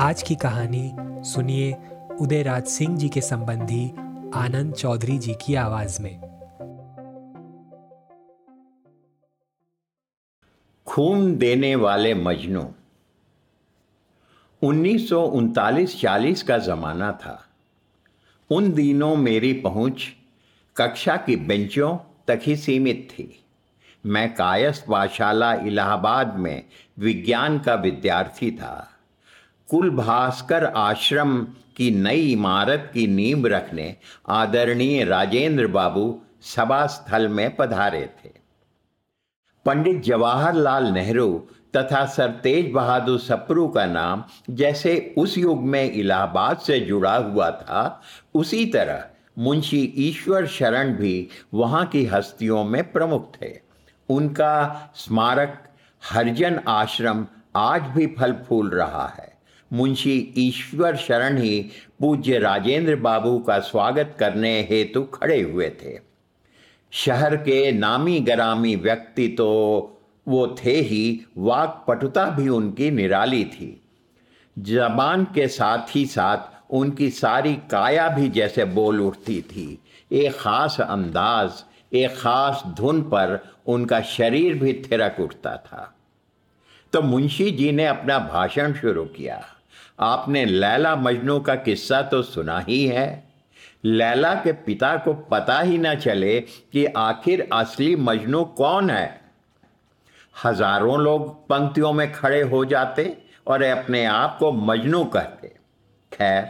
आज की कहानी सुनिए उदयराज सिंह जी के संबंधी आनंद चौधरी जी की आवाज़ में। खून देने वाले मजनू। उन्नीस सौ चालीस का ज़माना था। उन दिनों मेरी पहुँच कक्षा की बेंचों तक ही सीमित थी। मैं कायस्थ पाठशाला इलाहाबाद में विज्ञान का विद्यार्थी था। कुल भास्कर आश्रम की नई इमारत की नींव रखने आदरणीय राजेंद्र बाबू सभा स्थल में पधारे थे। पंडित जवाहरलाल नेहरू तथा सर तेज बहादुर सप्रू का नाम जैसे उस युग में इलाहाबाद से जुड़ा हुआ था, उसी तरह मुंशी ईश्वर शरण भी वहाँ की हस्तियों में प्रमुख थे। उनका स्मारक हरिजन आश्रम आज भी फल फूल रहा है। मुंशी ईश्वर शरण ही पूज्य राजेंद्र बाबू का स्वागत करने हेतु खड़े हुए थे। शहर के नामी गरामी व्यक्ति तो वो थे ही, वाक पटुता भी उनकी निराली थी। जबान के साथ ही साथ उनकी सारी काया भी जैसे बोल उठती थी। एक ख़ास अंदाज, एक ख़ास धुन पर उनका शरीर भी थिरक उठता था। तो मुंशी जी ने अपना भाषण शुरू किया। आपने लैला मजनू का किस्सा तो सुना ही है। लैला के पिता को पता ही ना चले कि आखिर असली मजनू कौन है। हज़ारों लोग पंक्तियों में खड़े हो जाते और अपने आप को मजनू कहते। खैर,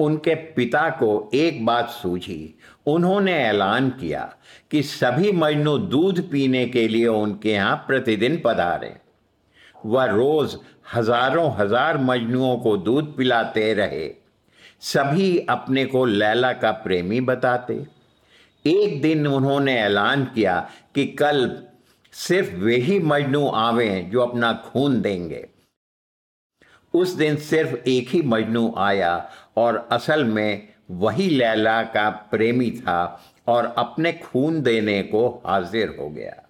उनके पिता को एक बात सूझी। उन्होंने ऐलान किया कि सभी मजनू दूध पीने के लिए उनके यहाँ प्रतिदिन पधारे। वह रोज हज़ारों हज़ार मजनुओं को दूध पिलाते रहे। सभी अपने को लैला का प्रेमी बताते। एक दिन उन्होंने ऐलान किया कि कल सिर्फ़ वे ही मजनू आवे जो अपना खून देंगे। उस दिन सिर्फ़ एक ही मजनू आया और असल में वही लैला का प्रेमी था और अपने खून देने को हाजिर हो गया।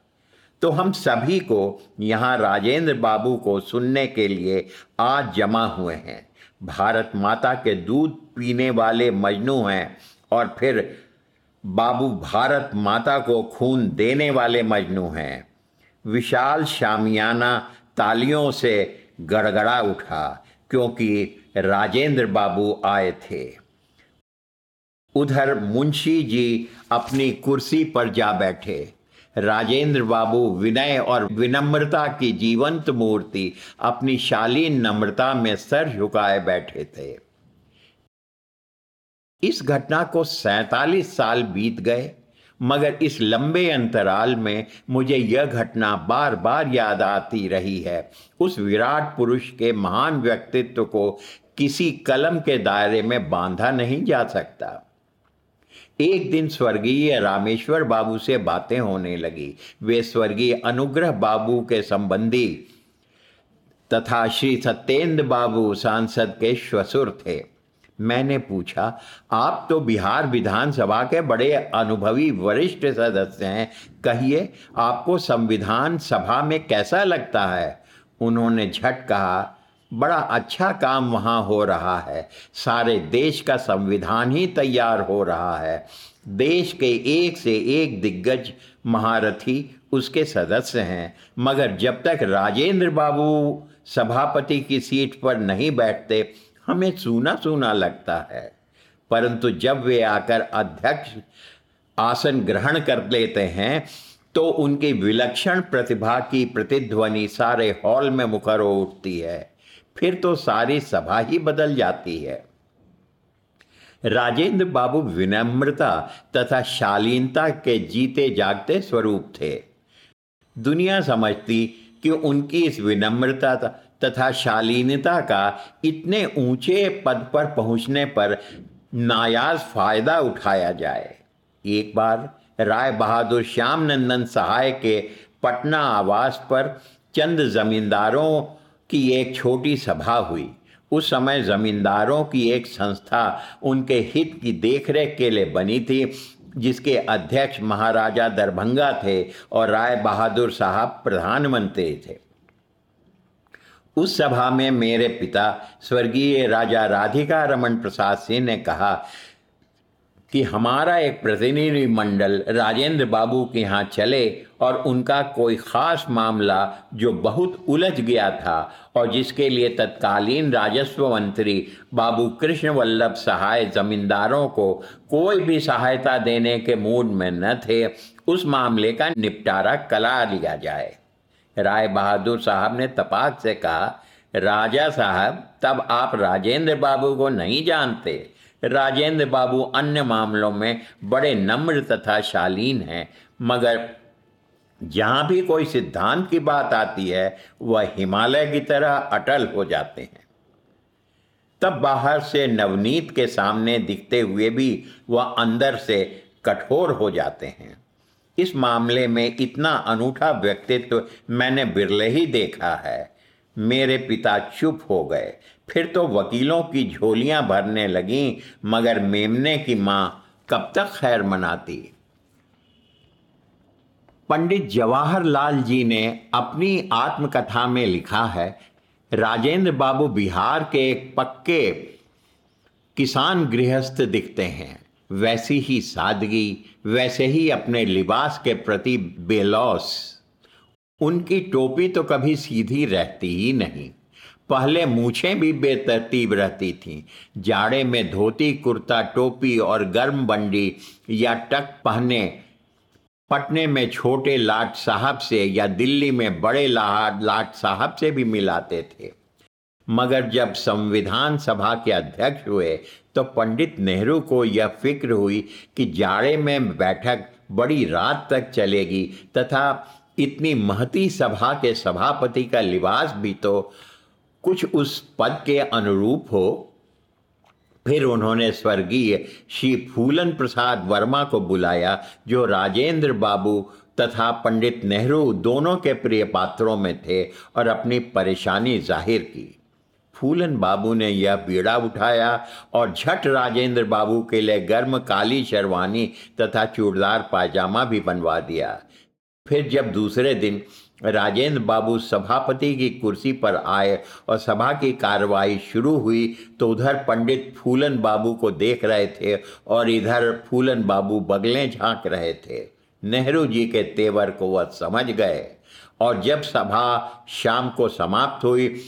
तो हम सभी को यहाँ राजेंद्र बाबू को सुनने के लिए आज जमा हुए हैं। भारत माता के दूध पीने वाले मजनू हैं और फिर बाबू भारत माता को खून देने वाले मजनू हैं। विशाल शामियाना तालियों से गड़गड़ा उठा क्योंकि राजेंद्र बाबू आए थे। उधर मुंशी जी अपनी कुर्सी पर जा बैठे। राजेंद्र बाबू विनय और विनम्रता की जीवंत मूर्ति अपनी शालीन नम्रता में सर झुकाए बैठे थे। इस घटना को सैतालीस साल बीत गए, मगर इस लंबे अंतराल में मुझे यह घटना बार बार याद आती रही है। उस विराट पुरुष के महान व्यक्तित्व को किसी कलम के दायरे में बांधा नहीं जा सकता। एक दिन स्वर्गीय रामेश्वर बाबू से बातें होने लगी। वे स्वर्गीय अनुग्रह बाबू के संबंधी तथा श्री सत्येंद्र बाबू सांसद के श्वसुर थे। मैंने पूछा, आप तो बिहार विधानसभा के बड़े अनुभवी वरिष्ठ सदस्य हैं। कहिए, आपको संविधान सभा में कैसा लगता है? उन्होंने झट कहा बड़ा अच्छा काम वहाँ हो रहा है। सारे देश का संविधान ही तैयार हो रहा है। देश के एक से एक दिग्गज महारथी उसके सदस्य हैं। मगर जब तक राजेंद्र बाबू सभापति की सीट पर नहीं बैठते, हमें सूना सूना लगता है। परंतु जब वे आकर अध्यक्ष आसन ग्रहण कर लेते हैं तो उनकी विलक्षण प्रतिभा की प्रतिध्वनि सारे हॉल में मुखर हो उठती है। फिर तो सारी सभा ही बदल जाती है। राजेंद्र बाबू विनम्रता तथा शालीनता के जीते जागते स्वरूप थे। दुनिया समझती कि उनकी इस विनम्रता तथा शालीनता का इतने ऊँचे पद पर पहुँचने पर नायाज फ़ायदा उठाया जाए। एक बार राय बहादुर श्याम नंदन सहाय के पटना आवास पर चंद जमींदारों की एक छोटी सभा हुई। उस समय जमींदारों की एक संस्था उनके हित की देखरेख के लिए बनी थी, जिसके अध्यक्ष महाराजा दरभंगा थे और राय बहादुर साहब प्रधानमंत्री थे। उस सभा में मेरे पिता, स्वर्गीय राजा राधिका रमन प्रसाद सिंह ने कहा कि हमारा एक प्रतिनिधि मंडल राजेंद्र बाबू के यहाँ चले और उनका कोई ख़ास मामला जो बहुत उलझ गया था और जिसके लिए तत्कालीन राजस्व मंत्री बाबू कृष्ण वल्लभ सहाय जमींदारों को कोई भी सहायता देने के मूड में न थे, उस मामले का निपटारा करा लिया जाए। राय बहादुर साहब ने तपाक से कहा, राजा साहब, तब आप राजेंद्र बाबू को नहीं जानते। राजेंद्र बाबू अन्य मामलों में बड़े नम्र तथा शालीन हैं, मगर जहाँ भी कोई सिद्धांत की बात आती है, वह हिमालय की तरह अटल हो जाते हैं। तब बाहर से नवनीत के सामने दिखते हुए भी वह अंदर से कठोर हो जाते हैं। इस मामले में इतना अनूठा व्यक्तित्व मैंने बिरले ही देखा है। मेरे पिता चुप हो गए। फिर तो वकीलों की झोलियाँ भरने लगीं, मगर मेमने की माँ कब तक खैर मनाती? पंडित जवाहरलाल जी ने अपनी आत्मकथा में लिखा है, राजेंद्र बाबू बिहार के एक पक्के किसान गृहस्थ दिखते हैं। वैसी ही सादगी, वैसे ही अपने लिबास के प्रति बेलौस। उनकी टोपी तो कभी सीधी रहती ही नहीं। पहले मूछें भी बेतरतीब रहती थीं। जाड़े में धोती, कुर्ता, टोपी और गर्म बंडी या टक पहने, पटने में छोटे लाट साहब से या दिल्ली में बड़े लाट साहब से भी मिलाते थे। मगर जब संविधान सभा के अध्यक्ष हुए तो पंडित नेहरू को यह फ़िक्र हुई कि जाड़े में बैठक बड़ी रात तक चलेगी तथा इतनी महती सभा के सभापति का लिबास भी तो कुछ उस पद के अनुरूप हो। फिर उन्होंने स्वर्गीय श्री फूलन प्रसाद वर्मा को बुलाया, जो राजेंद्र बाबू तथा पंडित नेहरू दोनों के प्रिय पात्रों में थे और अपनी परेशानी ज़ाहिर की। फूलन बाबू ने यह बीड़ा उठाया और झट राजेंद्र बाबू के लिए गर्म काली शेरवानी तथा चूड़दार पायजामा भी बनवा दिया। फिर जब दूसरे दिन राजेंद्र बाबू सभापति की कुर्सी पर आए और सभा की कार्रवाई शुरू हुई तो उधर पंडित फूलन बाबू को देख रहे थे और इधर फूलन बाबू बगलें झाँक रहे थे। नेहरू जी के तेवर को वह समझ गए और जब सभा शाम को समाप्त हुई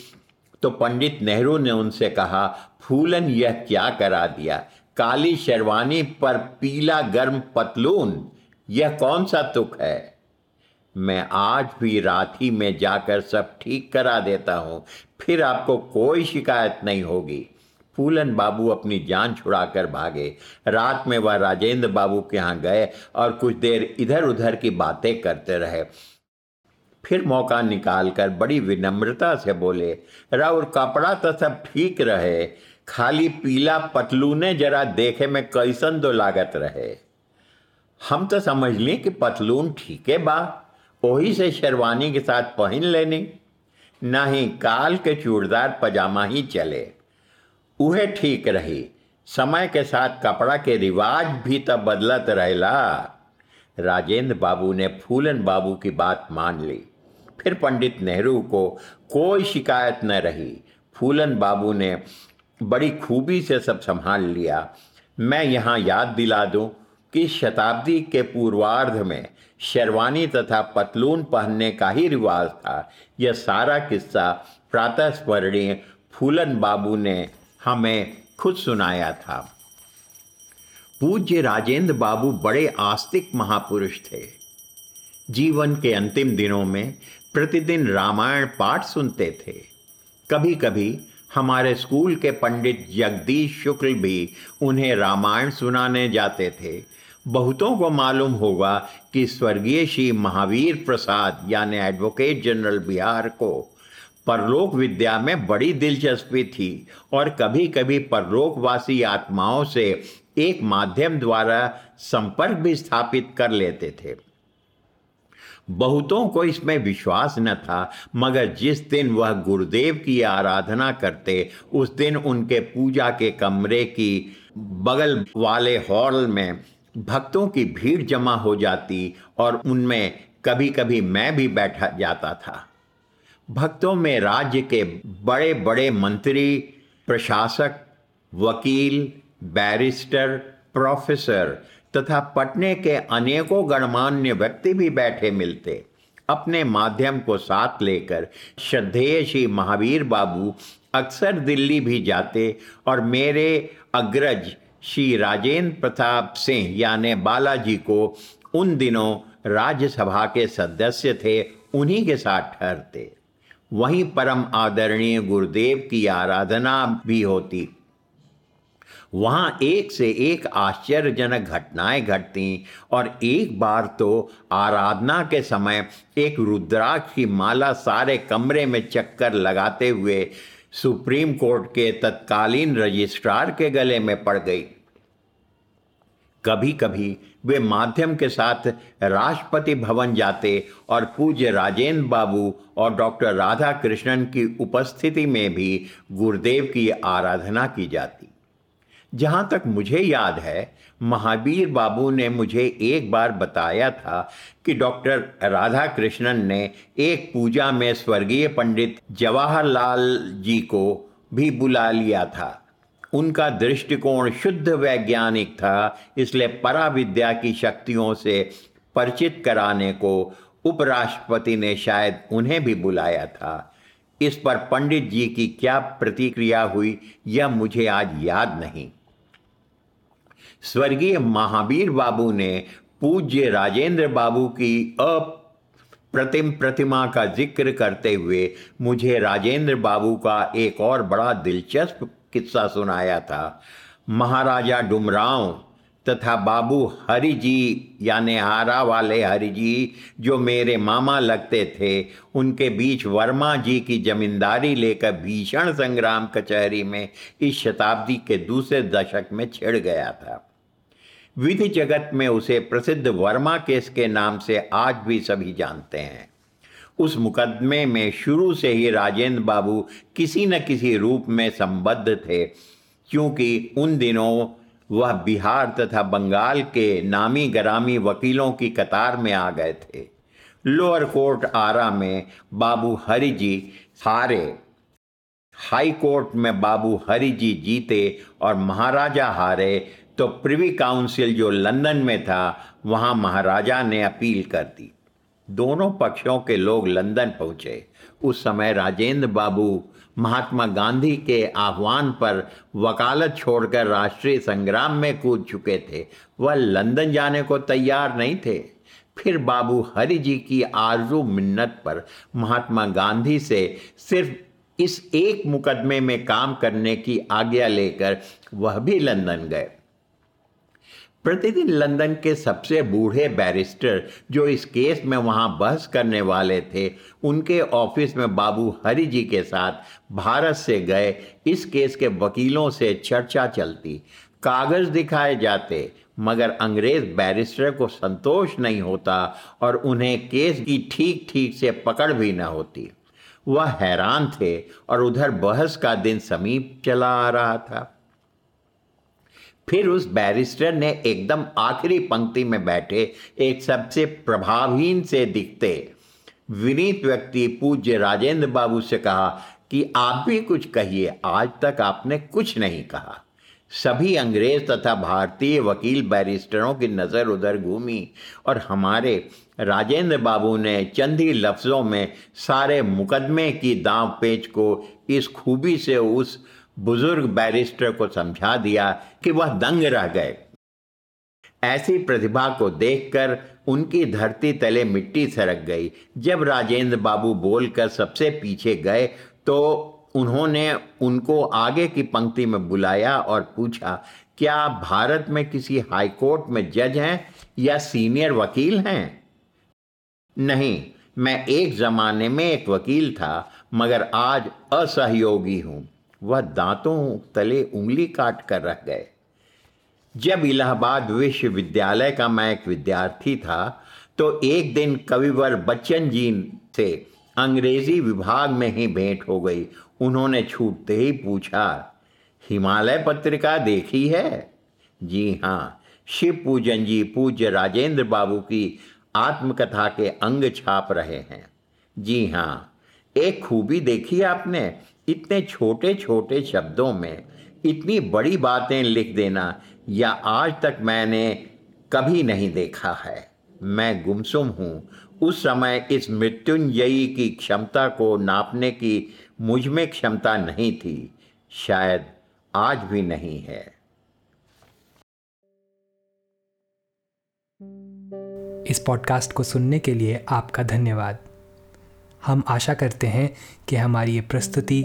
तो पंडित नेहरू ने उनसे कहा, फूलन, यह क्या करा दिया? काली शेरवानी पर पीला गर्म पतलून, यह कौन सा तुक है? मैं आज भी रात ही में जाकर सब ठीक करा देता हूँ। फिर आपको कोई शिकायत नहीं होगी। फूलन बाबू अपनी जान छुड़ाकर भागे। रात में वह राजेंद्र बाबू के यहाँ गए और कुछ देर इधर उधर की बातें करते रहे। फिर मौका निकालकर बड़ी विनम्रता से बोले राउर कपड़ा तो सब ठीक रहे। खाली पीला पतलूने जरा देखे में कैसन दो लागत रहे। हम तो समझ ली कि पतलून ठीक है बा। वही से शेरवानी के साथ पहन लेनी। ना ही काल के चूड़दार पजामा ही चले। उहे ठीक रही। समय के साथ कपड़ा के रिवाज भी तब बदलत रहेला। राजेंद्र बाबू ने फूलन बाबू की बात मान ली। फिर पंडित नेहरू को कोई शिकायत न रही। फूलन बाबू ने बड़ी खूबी से सब संभाल लिया। मैं यहाँ याद दिला दूँ। कि शताब्दी के पूर्वार्ध में शेरवानी तथा पतलून पहनने का ही रिवाज था। यह सारा किस्सा प्रातः स्मरणीय फूलन बाबू ने हमें खुद सुनाया था। पूज्य राजेंद्र बाबू बड़े आस्तिक महापुरुष थे। जीवन के अंतिम दिनों में प्रतिदिन रामायण पाठ सुनते थे। कभी कभी हमारे स्कूल के पंडित जगदीश शुक्ल भी उन्हें रामायण सुनाने जाते थे। बहुतों को मालूम होगा कि स्वर्गीय श्री महावीर प्रसाद, यानी एडवोकेट जनरल बिहार को परलोक विद्या में बड़ी दिलचस्पी थी और कभी कभी परलोकवासी आत्माओं से एक माध्यम द्वारा संपर्क भी स्थापित कर लेते थे। बहुतों को इसमें विश्वास न था, मगर जिस दिन वह गुरुदेव की आराधना करते, उस दिन उनके पूजा के कमरे की बगल वाले हॉल में भक्तों की भीड़ जमा हो जाती और उनमें कभी कभी मैं भी बैठा जाता था। भक्तों में राज्य के बड़े बड़े मंत्री, प्रशासक, वकील, बैरिस्टर, प्रोफेसर तथा पटने के अनेकों गणमान्य व्यक्ति भी बैठे मिलते। अपने माध्यम को साथ लेकर श्रद्धेय श्री महावीर बाबू अक्सर दिल्ली भी जाते और मेरे अग्रज श्री राजेंद्र प्रताप सिंह यानी बालाजी को उन दिनों राज्यसभा के सदस्य थे, उन्हीं के साथ ठहरते। वहीं परम आदरणीय गुरुदेव की आराधना भी होती। वहाँ एक से एक आश्चर्यजनक घटनाएँ घटती और एक बार तो आराधना के समय एक रुद्राक्ष की माला सारे कमरे में चक्कर लगाते हुए सुप्रीम कोर्ट के तत्कालीन रजिस्ट्रार के गले में पड़ गई। कभी कभी वे माध्यम के साथ राष्ट्रपति भवन जाते और पूज्य राजेंद्र बाबू और डॉक्टर राधा कृष्णन की उपस्थिति में भी गुरुदेव की आराधना की जाती। जहाँ तक मुझे याद है, महावीर बाबू ने मुझे एक बार बताया था कि डॉक्टर राधा कृष्णन ने एक पूजा में स्वर्गीय पंडित जवाहरलाल जी को भी बुला लिया था। उनका दृष्टिकोण शुद्ध वैज्ञानिक था, इसलिए पराविद्या की शक्तियों से परिचित कराने को उपराष्ट्रपति ने शायद उन्हें भी बुलाया था। इस पर पंडित जी की क्या प्रतिक्रिया हुई, यह मुझे आज याद नहीं। स्वर्गीय महावीर बाबू ने पूज्य राजेंद्र बाबू की अप्रतिम प्रतिमा का ज़िक्र करते हुए मुझे राजेंद्र बाबू का एक और बड़ा दिलचस्प किस्सा सुनाया था। महाराजा डुमराव तथा बाबू हरि जी यानी आरा वाले हरि जी जो मेरे मामा लगते थे, उनके बीच वर्मा जी की जमींदारी लेकर भीषण संग्राम कचहरी में इस शताब्दी के दूसरे दशक में छिड़ गया था। विधि जगत में उसे प्रसिद्ध वर्मा केस के नाम से आज भी सभी जानते हैं। उस मुकदमे में शुरू से ही राजेंद्र बाबू किसी न किसी रूप में संबद्ध थे, क्योंकि उन दिनों वह बिहार तथा बंगाल के नामी गरामी वकीलों की कतार में आ गए थे। लोअर कोर्ट आरा में बाबू हरि जी हारे। हाई कोर्ट में बाबू हरि जी जीते और महाराजा हारे तो प्रिवी काउंसिल जो लंदन में था, वहाँ महाराजा ने अपील कर दी। दोनों पक्षों के लोग लंदन पहुँचे। उस समय राजेंद्र बाबू महात्मा गांधी के आह्वान पर वकालत छोड़कर राष्ट्रीय संग्राम में कूद चुके थे। वह लंदन जाने को तैयार नहीं थे। फिर बाबू हरि जी की आरज़ू मिन्नत पर महात्मा गांधी से सिर्फ़ इस एक मुकदमे में काम करने की आज्ञा लेकर वह भी लंदन गए। प्रतिदिन लंदन के सबसे बूढ़े बैरिस्टर जो इस केस में वहाँ बहस करने वाले थे, उनके ऑफ़िस में बाबू हरि जी के साथ भारत से गए, इस केस के वकीलों से चर्चा चलती। कागज़ दिखाए जाते, मगर अंग्रेज़ बैरिस्टर को संतोष नहीं होता और उन्हें केस की ठीक ठीक से पकड़ भी न होती। वह हैरान थे और उधर बहस का दिन समीप चला आ रहा था। फिर उस बैरिस्टर ने एकदम आखिरी पंक्ति में बैठे, एक सबसे प्रभावहीन से दिखते। विनीत व्यक्ति पूज्य राजेंद्र बाबू से कहा कि आप भी कुछ कहिए, आज तक आपने कुछ नहीं कहा। सभी अंग्रेज़ तथा भारतीय वकील बैरिस्टरों की नज़र उधर घूमी और हमारे राजेंद्र बाबू ने चंद लफ्ज़ों में सारे मुकदमे की दांव पेच को इस खूबी से उस बुज़ुर्ग बैरिस्टर को समझा दिया कि वह दंग रह गए। ऐसी प्रतिभा को देखकर उनकी धरती तले मिट्टी सरक गई। जब राजेंद्र बाबू बोलकर सबसे पीछे गए तो उन्होंने उनको आगे की पंक्ति में बुलाया और पूछा, क्या भारत में किसी हाई कोर्ट में जज हैं या सीनियर वकील हैं? नहीं, मैं एक ज़माने में एक वकील था, मगर आज असहयोगी हूँ। वह दांतों तले उंगली काट कर रह गए। जब इलाहाबाद विश्वविद्यालय का मैं एक विद्यार्थी था तो एक दिन कविवर बच्चन जी से अंग्रेज़ी विभाग में ही भेंट हो गई। उन्होंने छूटते ही पूछा, हिमालय पत्रिका देखी है? जी हाँ शिव पूजन जी पूज्य राजेंद्र बाबू की आत्मकथा के अंग छाप रहे हैं। जी हाँ एक खूबी देखी आपने? इतने छोटे छोटे शब्दों में इतनी बड़ी बातें लिख देना या आज तक मैंने कभी नहीं देखा है। मैं गुमसुम हूँ। उस समय इस मृत्युंजयी की क्षमता को नापने की मुझमें क्षमता नहीं थी। शायद आज भी नहीं है। इस पॉडकास्ट को सुनने के लिए आपका धन्यवाद। हम आशा करते हैं कि हमारी ये प्रस्तुति